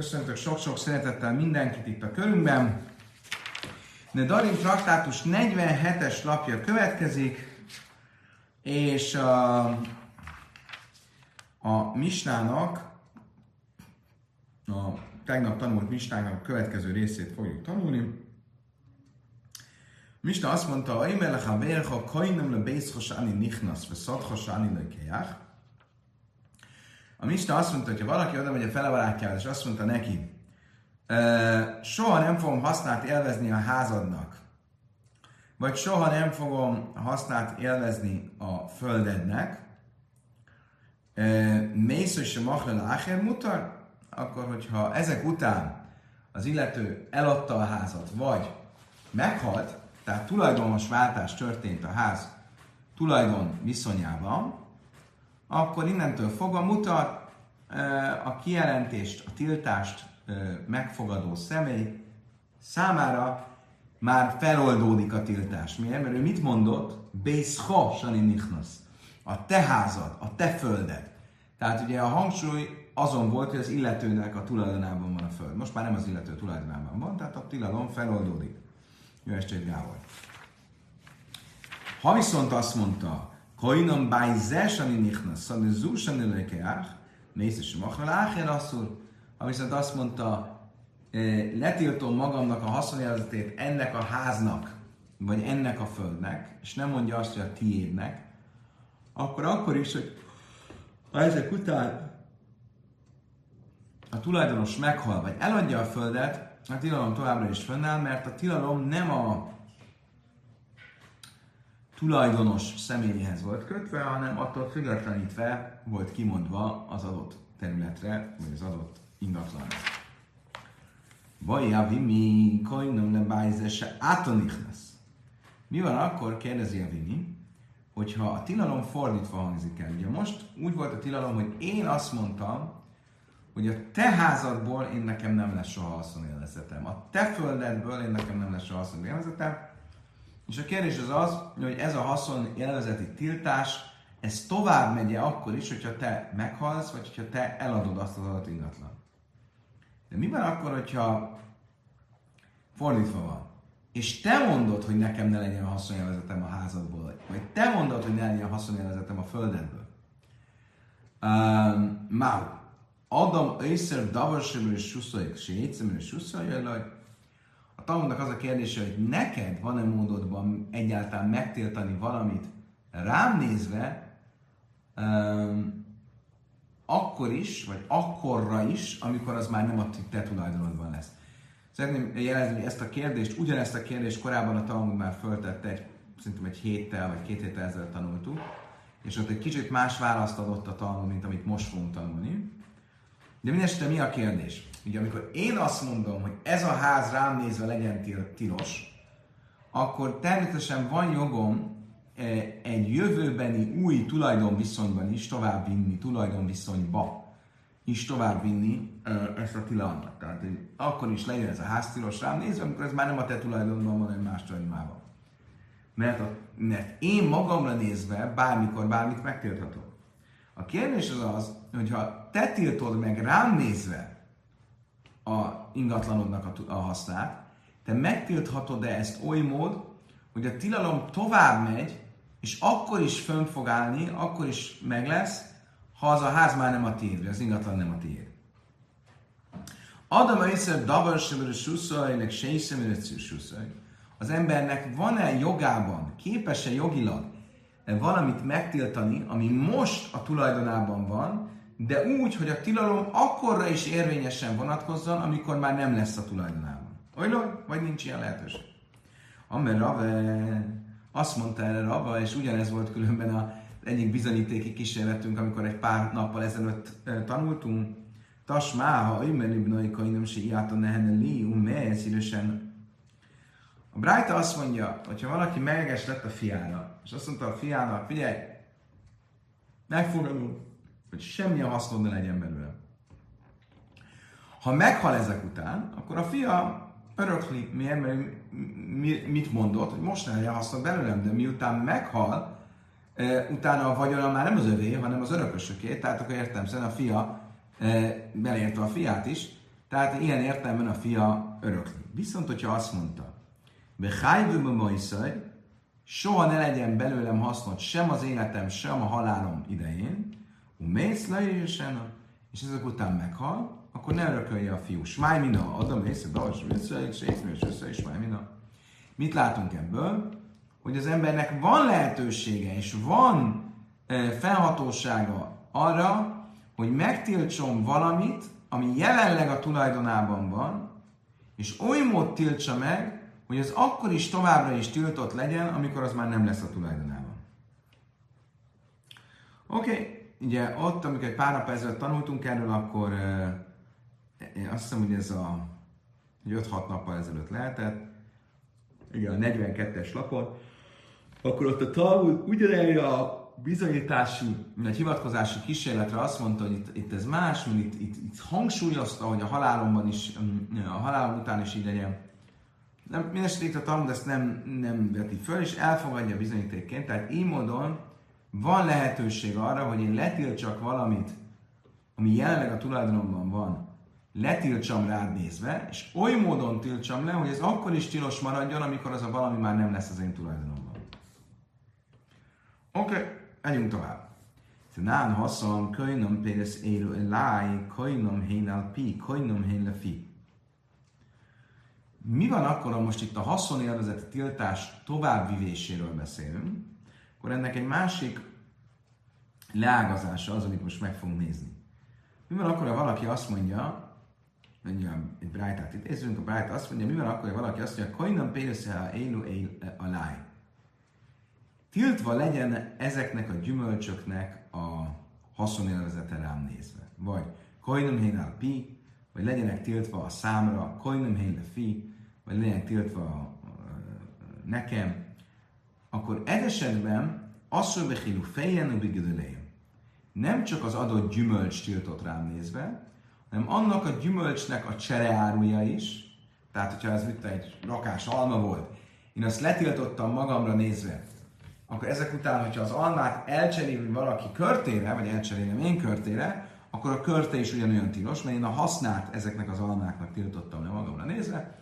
Köszöntök sok-sok szeretettel mindenkit itt a körünkben. De Darim traktátus 47-es lapja következik, és a, a Misnának, a tegnap tanult Misnának a következő részét fogjuk tanulni. Misna azt mondta, hogy Imelech a Verha Kainam le Bészhos Ani Nichnas, ve a Mista azt mondta, hogy ha valaki oda megy a felebarátjához, és azt mondta neki, soha nem fogom használt élvezni a házadnak, vagy soha nem fogom használt élvezni a földednek, mész és a machlel áher mutar, akkor hogyha ezek után az illető eladta a házat, vagy meghalt, tehát tulajdonos váltás történt a ház tulajdon viszonyában, akkor innentől fogva mutat a kijelentést, a tiltást megfogadó személy számára már feloldódik a tiltás. Miért? Mert ő mit mondott? Bészha sani nichnasz. A te házad, a te földed. Tehát ugye a hangsúly azon volt, hogy az illetőnek a tulajdonában van a föld. Most már nem az illető tulajdonában van, tehát a tilalom feloldódik. Jó estét, Gábor! Ha viszont azt mondta, Koinom bei zesani nichnas, szani zúsani lekeach, mész és machal asszul. Ha viszont azt mondta, eh, letiltom magamnak a haszonjelzetét ennek a háznak, vagy ennek a földnek, és nem mondja azt, hogy a tiédnek, akkor akkor is, hogy ha ezek után a tulajdonos meghal, vagy eladja a földet, a tilalom továbbra is fönnáll, mert a tilalom nem a tulajdonos személyéhez volt kötve, hanem attól függetlenítve volt kimondva az adott területre, vagy az adott ingatlanra. Vajavi mi kajnom le bájzese átonichnasz. Mi van akkor, kérdezi a Vini, hogyha a tilalom fordítva hangzik el. Ugye most úgy volt a tilalom, hogy én azt mondtam, hogy a te házadból én nekem nem lesz soha haszonélvezetem. A te földedből én nekem nem lesz soha haszonélvezetem. És a kérdés az az, hogy ez a haszon élvezeti tiltás, ez tovább megy akkor is, hogyha te meghalsz, vagy hogyha te eladod azt az adott ingatlan. De mi van akkor, hogyha fordítva van? És te mondod, hogy nekem ne legyen haszonélvezetem a házadból, vagy te mondod, hogy ne legyen haszonélvezetem a földedből. Um, Mau. Adam észre davarsemről és suszoljuk, se és suszoljuk, a Talmudnak az a kérdése, hogy neked van-e módodban egyáltalán megtiltani valamit rám nézve, um, akkor is, vagy akkorra is, amikor az már nem a te tulajdonodban lesz. Szeretném jelezni, hogy ezt a kérdést, ugyanezt a kérdést korábban a Talmud már föltette, egy, szerintem egy héttel vagy két héttel ezelőtt tanultuk, és ott egy kicsit más választ adott a Talmud, mint amit most fogunk tanulni. De mindesetre mi a kérdés? Ugye amikor én azt mondom, hogy ez a ház rám nézve legyen tilos, akkor természetesen van jogom e, egy jövőbeni új tulajdonviszonyban is továbbvinni, tulajdonviszonyba is továbbvinni e, ezt a tilalmat. Tehát akkor is legyen ez a ház tilos rám nézve, amikor ez már nem a te tulajdonban van, hanem más tulajdonban. Mert, a, mert én magamra nézve bármikor bármit megtilthatok. A kérdés az az, hogyha te tiltod meg rám nézve a ingatlanodnak a, a hasznát, te megtilthatod-e ezt oly mód, hogy a tilalom tovább megy, és akkor is fönn fog állni, akkor is meg lesz, ha az a ház már nem a tiéd, az ingatlan nem a tiéd. Adam egyszer davar sem suszaj, meg sejszem Az embernek van-e jogában, képes-e jogilag valamit megtiltani, ami most a tulajdonában van, de úgy, hogy a tilalom akkorra is érvényesen vonatkozzon, amikor már nem lesz a tulajdonában. Olyan, vagy nincs ilyen lehetőség? Amer Rave azt mondta erre Rava, és ugyanez volt különben a egyik bizonyítéki kísérletünk, amikor egy pár nappal ezelőtt tanultunk. Tasmáha, immenibnai kainem se iáta nehene li, ume, szívesen. A Brájta azt mondja, hogyha valaki meleges lett a fiára, és azt mondta a fiának, figyelj, megfogadunk, hogy semmi a hasznod ne legyen belőle. Ha meghal ezek után, akkor a fia örökli, miért, mert mit mondott, hogy most ne legyen hasznod belőlem, de miután meghal, utána a vagyona már nem az övé, hanem az örökösöké, tehát akkor értem szerint a fia, beleértve a fiát is, Tehát ilyen értelemben a fia örökli. Viszont, hogyha azt mondta, soha ne legyen belőlem hasznot sem az életem, sem a halálom idején, mész leírjesen, és ezek után meghal, akkor ne örökölje a fiú. Smáj mina, adom észre, davas, vissza, és észre, és vissza, és mina. Mit látunk ebből? Hogy az embernek van lehetősége, és van felhatósága arra, hogy megtiltson valamit, ami jelenleg a tulajdonában van, és oly mód tiltsa meg, hogy az akkor is továbbra is tiltott legyen, amikor az már nem lesz a tulajdonában. Oké, okay. ugye ott, amikor egy pár nap ezelőtt tanultunk erről, akkor én azt hiszem, hogy ez a 5-6 nappal ezelőtt lehetett, igen, a 42-es lapon, akkor ott a Talmud ugyanerre a bizonyítási, egy hivatkozási kísérletre azt mondta, hogy itt, itt ez más, mint itt, itt, itt hangsúlyozta, hogy a halálomban is, a halálom után is így legyen. Nem, mindesetre a Talmud ezt nem, nem veti föl, és elfogadja bizonyítékként. Tehát így módon van lehetőség arra, hogy én letiltsak valamit, ami jelenleg a tulajdonomban van, letiltsam rád nézve, és oly módon tiltsam le, hogy ez akkor is tilos maradjon, amikor az a valami már nem lesz az én tulajdonomban. Oké, okay, menjünk tovább. Nán haszon, köjnöm péres élő eláj, köjnöm hénál pi, köjnöm hén fi. Mi van akkor, ha most itt a haszonélvezeti tiltás továbbvivéséről beszélünk, akkor ennek egy másik leágazása az, amit most meg fogunk nézni. Mi van akkor, ha valaki azt mondja, mondja, egy brájtát idézünk, a brájt azt mondja, mi van akkor, ha valaki azt mondja, koinam pénzsze élu a láj. Tiltva legyen ezeknek a gyümölcsöknek a haszonélvezete rám nézve. Vagy koinam hénál pi, vagy legyenek tiltva a számra, koinam hénál fi, vagy legyenek tiltva nekem, akkor ez esetben asszöbehilú fejjen Nem csak az adott gyümölcs tiltott rám nézve, hanem annak a gyümölcsnek a csereáruja is, tehát hogyha ez mit egy rakás alma volt, én azt letiltottam magamra nézve, akkor ezek után, hogyha az almát elcseréli valaki körtére, vagy elcserélem én körtére, akkor a körte is ugyanolyan tilos, mert én a hasznát ezeknek az almáknak tiltottam le magamra nézve.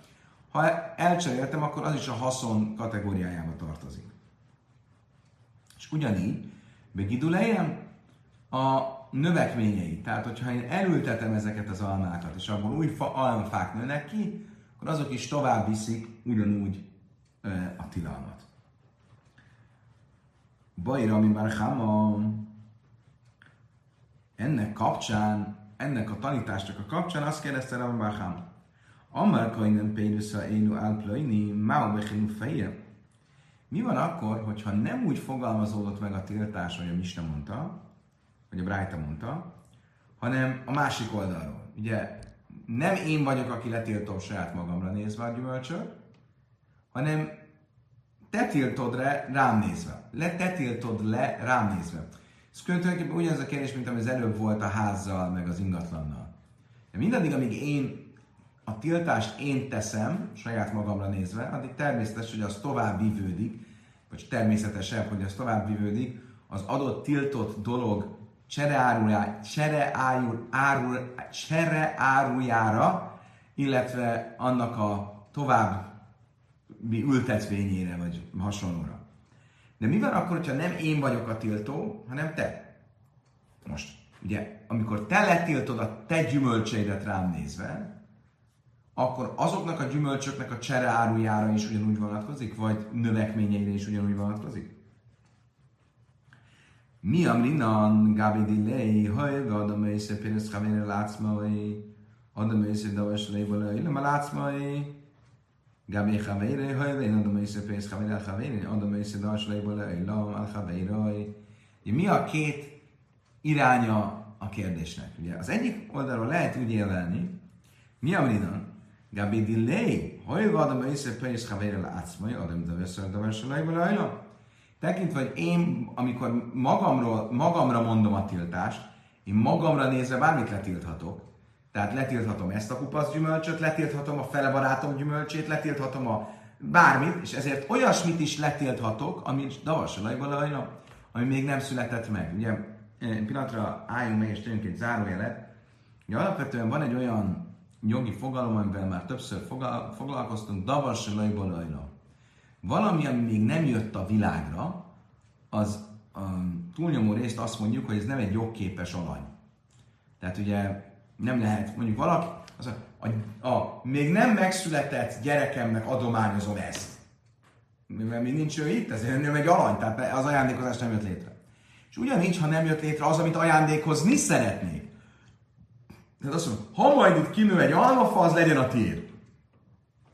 Ha elcseréltem, akkor az is a haszon kategóriájába tartozik. És ugyanígy, begidulejem, a növekményei. Tehát, hogyha én elültetem ezeket az almákat, és abból új fa, almafák nőnek ki, akkor azok is tovább viszik ugyanúgy e, a tilalmat. Bajra, ami már ennek kapcsán, ennek a tanításnak a kapcsán azt kérdezte Rabbi Bacham, Amar kajnen pénusza énu álplaini, máu bechinu feje. Mi van akkor, hogyha nem úgy fogalmazódott meg a tiltás, hogy a Misna mondta, vagy a Brájta mondta, hanem a másik oldalról. Ugye nem én vagyok, aki letiltom saját magamra nézve a gyümölcsöt, hanem te tiltod le rám nézve. Le, te tiltod le rám nézve. Ez tulajdonképpen ugyanaz a kérdés, mint ami az előbb volt a házzal, meg az ingatlannal. De mindaddig, amíg én a tiltást én teszem, saját magamra nézve, addig természetes, hogy az tovább vívődik, vagy természetesebb, hogy az tovább vívődik, az adott tiltott dolog csere, csere, árul, illetve annak a további ültetvényére, vagy hasonlóra. De mi van akkor, hogyha nem én vagyok a tiltó, hanem te? Most, ugye, amikor te letiltod a te gyümölcseidet rám nézve, akkor azoknak a gyümölcsöknek a csere árujára is ugyanúgy vonatkozik, vagy növekményeire is ugyanúgy vonatkozik? Mi amrinan gabi dilei, haj, vadam észre pénz chavére látszmai, adom észre davas léből, illem a látszmai, gabi chavére, haj, én adom észre pénz chavére chavére, adom észre davas léből, illem a chavére. Mi a két iránya a kérdésnek? Ugye az egyik oldalról lehet úgy élelni, mi amrinan, gabi dilei, haj, vadam észre pénz chavére látszmai, adom davas léből, illem Tekintve, hogy én, amikor magamról, magamra mondom a tiltást, én magamra nézve bármit letilthatok. Tehát letilthatom ezt a kupasz gyümölcsöt, letilthatom a fele barátom gyümölcsét, letilthatom a bármit, és ezért olyasmit is letilthatok, ami davasalajban ami még nem született meg. Ugye, pillanatra álljunk meg, és tegyünk egy zárójelet. Ugye alapvetően van egy olyan jogi fogalom, amivel már többször foglalkoztunk, davas lajba Valami, ami még nem jött a világra, az a túlnyomó részt azt mondjuk, hogy ez nem egy jogképes alany. Tehát ugye nem lehet, mondjuk valaki, az a, a, a még nem megszületett gyerekemnek adományozom ezt. Mert még nincs ő itt, ezért nem egy alany, tehát az ajándékozás nem jött létre. És ugyanígy, ha nem jött létre az, amit ajándékozni szeretnék. Tehát azt mondom, ha majd itt kinő egy almafa, az legyen a tiéd.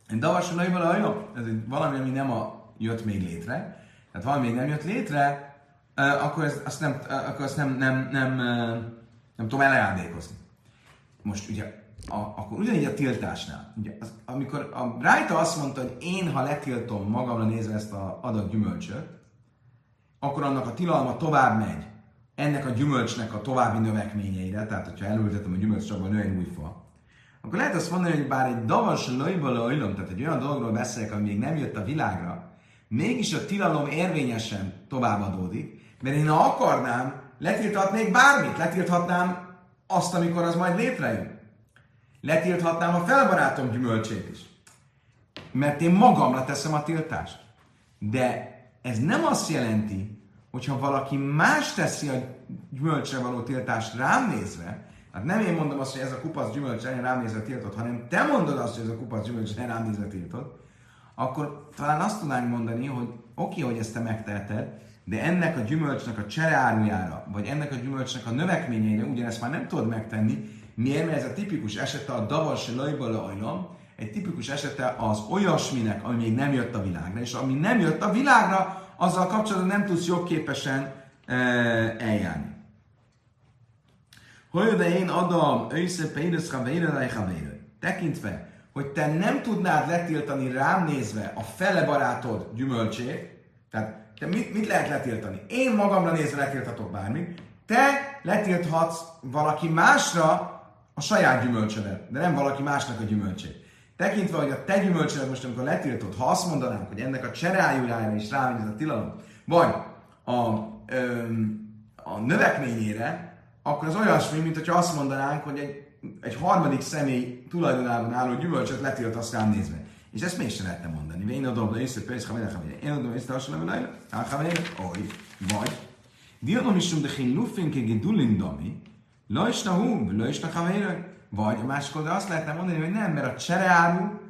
Egy davason nagyval ez valami, ami nem a, jött még létre. Tehát valami még nem jött létre, akkor, ez, azt nem, akkor azt nem, nem, nem, nem tudom elajándékozni. Most ugye, a, akkor ugyanígy a tiltásnál. Ugye, az, amikor a Rájta azt mondta, hogy én, ha letiltom magamra nézve ezt a adat gyümölcsöt, akkor annak a tilalma tovább megy ennek a gyümölcsnek a további növekményeire, tehát hogyha elültetem a gyümölcs csak nő egy új fa, akkor lehet azt mondani, hogy bár egy davas lőjből lőjlöm, tehát egy olyan dologról beszélek, ami még nem jött a világra, mégis a tilalom érvényesen továbbadódik, mert én ha akarnám, letilthatnék bármit, letilthatnám azt, amikor az majd létrejön. Letilthatnám a felbarátom gyümölcsét is. Mert én magamra teszem a tiltást. De ez nem azt jelenti, hogyha valaki más teszi a gyümölcsre való tiltást rám nézve, hát nem én mondom azt, hogy ez a kupasz gyümölcs rám nézve tiltott, hanem te mondod azt, hogy ez a kupasz gyümölcs rám nézve tiltott, akkor talán azt tudnánk mondani, hogy oké, hogy ezt te megteheted, de ennek a gyümölcsnek a csereárujára, vagy ennek a gyümölcsnek a növekményeire ugyanezt már nem tudod megtenni, miért? Mert ez a tipikus esete a davas lajba ajlam, egy tipikus esete az olyasminek, ami még nem jött a világra, és ami nem jött a világra, azzal kapcsolatban nem tudsz jogképesen e, eljárni. De én adom, ősze pénz havére, tekintve, hogy te nem tudnád letiltani rám nézve a fele barátod gyümölcsét, tehát te mit, mit lehet letiltani? Én magamra nézve letiltatok bármit, te letilthatsz valaki másra a saját gyümölcsödet, de nem valaki másnak a gyümölcsét. Tekintve, hogy a te gyümölcsödet most, amikor letiltod, ha azt mondanánk, hogy ennek a csereájújára is rá ez a tilalom, vagy a, ö, a növekményére, akkor az olyasmi, mint hogyha azt mondanánk, hogy egy, egy harmadik személy tulajdonában álló gyümölcsöt letiltasz rám nézve. És ezt mégsem lehetne mondani. Én adom le észre, pénz, ha Én adom észre, hasonló, ha oly, vagy. Dianom is de hin lufinke gedulin dami, lajsna hú, lajsna havére, vagy a másik oldal azt lehetne mondani, hogy nem, mert a csereáru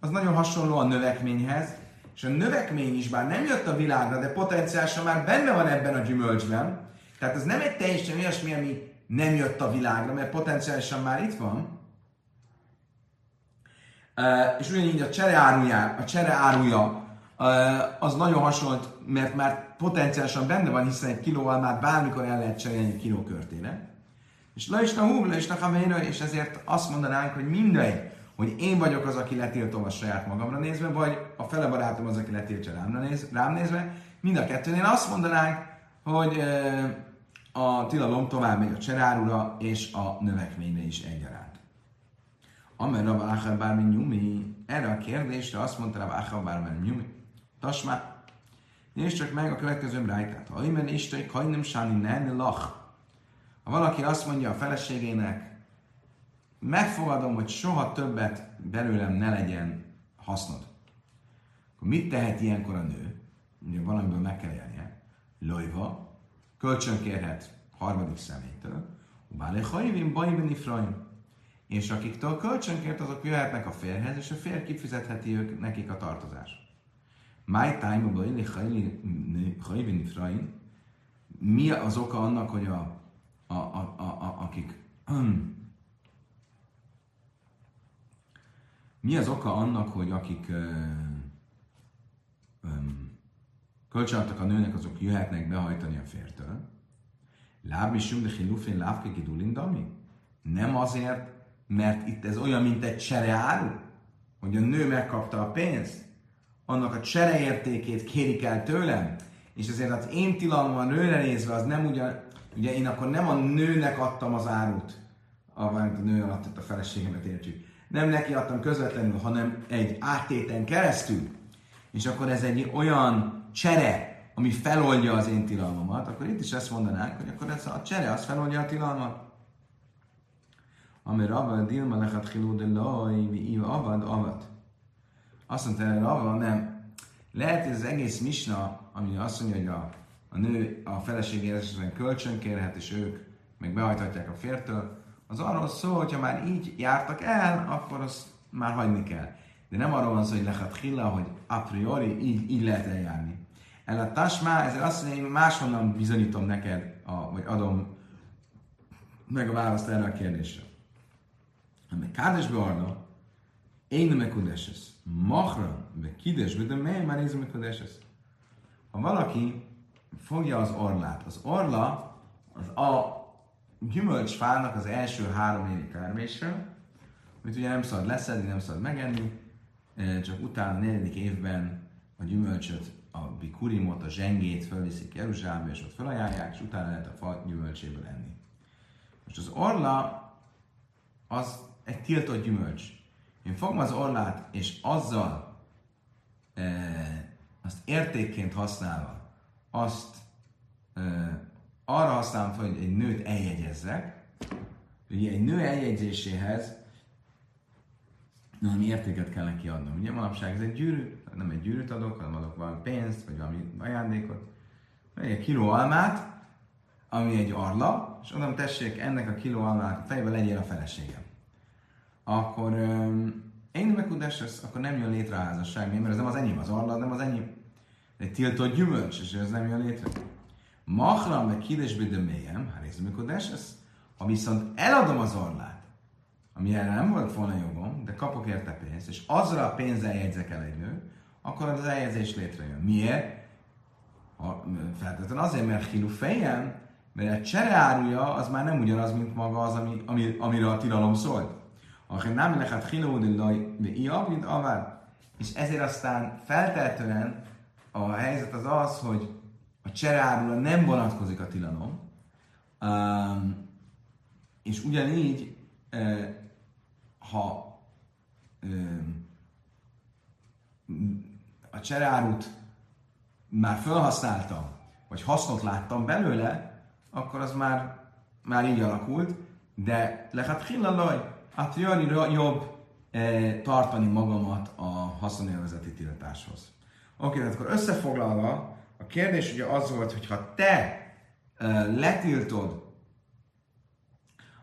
az nagyon hasonló a növekményhez, és a növekmény is bár nem jött a világra, de potenciálisan már benne van ebben a gyümölcsben, tehát ez nem egy teljesen olyasmi, ami nem jött a világra, mert potenciálisan már itt van, Uh, és ugyanígy a csereáruja, a csereáruja az nagyon hasonlít, mert már potenciálisan benne van, hiszen egy kilóval már bármikor el lehet cserélni egy kiló körtére. És le is a húg, le is a és ezért azt mondanánk, hogy mindegy, hogy én vagyok az, aki letiltom a saját magamra nézve, vagy a fele barátom az, aki letiltja rám, néz, rám nézve. Mind a kettőnél azt mondanánk, hogy a tilalom tovább megy a cserárura és a növekményre is egyaránt. Amen Rav Achar Bármi Nyumi, erre a kérdésre azt mondta Rav Achar Bármi Nyumi, Tasmá, nézd csak meg a következő rájtát. Ha imen istek, ha nem sáni ne lach, ha valaki azt mondja a feleségének, megfogadom, hogy soha többet belőlem ne legyen hasznod. Akkor mit tehet ilyenkor a nő? Ugye valamiből meg kell élnie. Lojva, kölcsönkérhet harmadik személytől. Bálé hajvin, bajvin ifraim. És akiktől kölcsönkért, azok jöhetnek a férhez, és a fér kifizetheti ők, nekik a tartozást. My time, bajli hajvin ifraim. Mi az oka annak, hogy a a, a, a, a, akik mi az oka annak, hogy akik kölcsönadtak a nőnek, azok jöhetnek behajtani a fértől? Láb is de hilufén lábke dami? Nem azért, mert itt ez olyan, mint egy csereáru, hogy a nő megkapta a pénzt, annak a csereértékét kérik el tőlem, és ezért az én tilalmam a nőre nézve az nem ugyan, Ugye én akkor nem a nőnek adtam az árut, a, a nő alatt a feleségemet értjük. Nem neki adtam közvetlenül, hanem egy áttéten keresztül. És akkor ez egy olyan csere, ami feloldja az én tilalmamat, akkor itt is ezt mondanánk, hogy akkor ez a csere, az feloldja a tilalmat. ami Rava Dilma lechat chilú de loj, vi avad, avad. Azt mondta Rava, nem. Lehet, hogy az egész misna, ami azt mondja, hogy a, a nő a feleségére esetben kölcsön kérhet, és ők meg behajthatják a fértől, az arról szól, hogyha már így jártak el, akkor azt már hagyni kell. De nem arról van szó, hogy lehet hilla, hogy a priori így, így lehet eljárni. El a tasmá, ezért azt mondja, én máshonnan bizonyítom neked, a, vagy adom meg a választ erre a kérdésre. Ami kádesbe arra, én nem mekudeses. Machra, de kidesbe, de mely már nézem mekudeses. Ha valaki fogja az orlát, az orla az a gyümölcsfának az első három évi termésre, amit ugye nem szabad leszedni, nem szabad megenni, eh, csak utána a negyedik évben a gyümölcsöt, a bikurimot, a zsengét fölviszik Jeruzsálembe, és ott felajánlják, és utána lehet a fa gyümölcséből enni. Most az orla az egy tiltott gyümölcs. Én fogom az orlát, és azzal e, azt értékként használva, azt e, arra használom fel, hogy egy nőt eljegyezzek, ugye egy nő eljegyzéséhez valami értéket kell neki adnom. Ugye manapság ez egy gyűrű, nem egy gyűrűt adok, hanem adok valami pénzt, vagy valami ajándékot. Egy kiló almát, ami egy arla, és oda tessék ennek a kiló almát fejbe legyél a feleségem. Akkor én lesz, akkor nem jön létre a házasság, mert ez nem az enyém, az arla, nem az enyém. Egy tiltott gyümölcs, és ez nem jön létre. Machram meg kidesbe de mélyem, hát ez mekudes, ha viszont eladom az arlát, ami erre nem volt volna jogom, de kapok érte pénzt, és azzal a pénzzel jegyzek el egy nő, akkor az eljegyzés létrejön. Miért? feltétlenül azért, mert hilu fejem, mert a csereáruja az már nem ugyanaz, mint maga az, ami, ami, amire a tilalom szólt. Ha nem lehet hilu de ia, mint avár. És ezért aztán feltehetően a helyzet az az, hogy a csereárula nem vonatkozik a tilalom, és ugyanígy, uh, ha um, a csereárut már felhasználtam, vagy hasznot láttam belőle, akkor az már, már így alakult, de lehet hillalaj, a priori jobb e, tartani magamat a haszonélvezeti tiltáshoz. Oké, okay, akkor összefoglalva, a kérdés ugye az volt, hogy ha te e, letiltod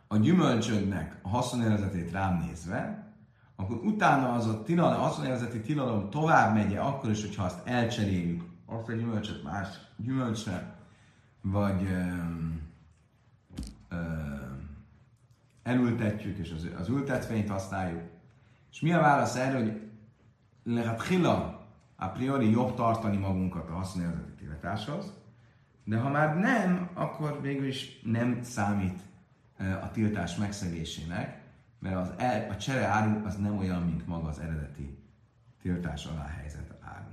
a gyümölcsödnek a haszonélvezetét rám nézve, akkor utána az a tilalom, haszonélvezeti tilalom tovább megye, akkor is, hogyha azt elcseréljük, azt a gyümölcsöt más gyümölcsre, vagy um, um, elültetjük, és az, az ültetvényt használjuk. És mi a válasz erre, hogy lehet hila, a priori jobb tartani magunkat a haszonélvezeti tiltáshoz, de ha már nem, akkor végül is nem számít a tiltás megszegésének, mert az el, a csere áru az nem olyan, mint maga az eredeti tiltás alá helyzet áru.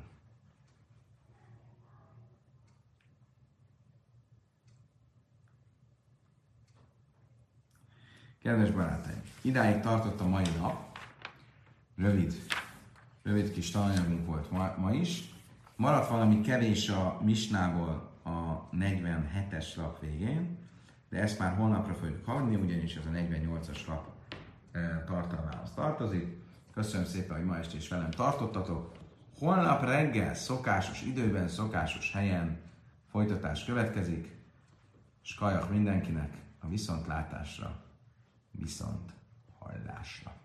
Kedves barátaim, idáig tartott a mai nap. Rövid, rövid kis tananyagunk volt ma, ma is. Maradt valami kevés a misnából a 47-es lap végén, de ezt már holnapra fogjuk hagyni, ugyanis ez a 48-as lap e, tartalmához tartozik. Köszönöm szépen, hogy ma este is velem tartottatok. Holnap reggel, szokásos időben, szokásos helyen folytatás következik, és kajak mindenkinek a viszontlátásra viszont hallásra.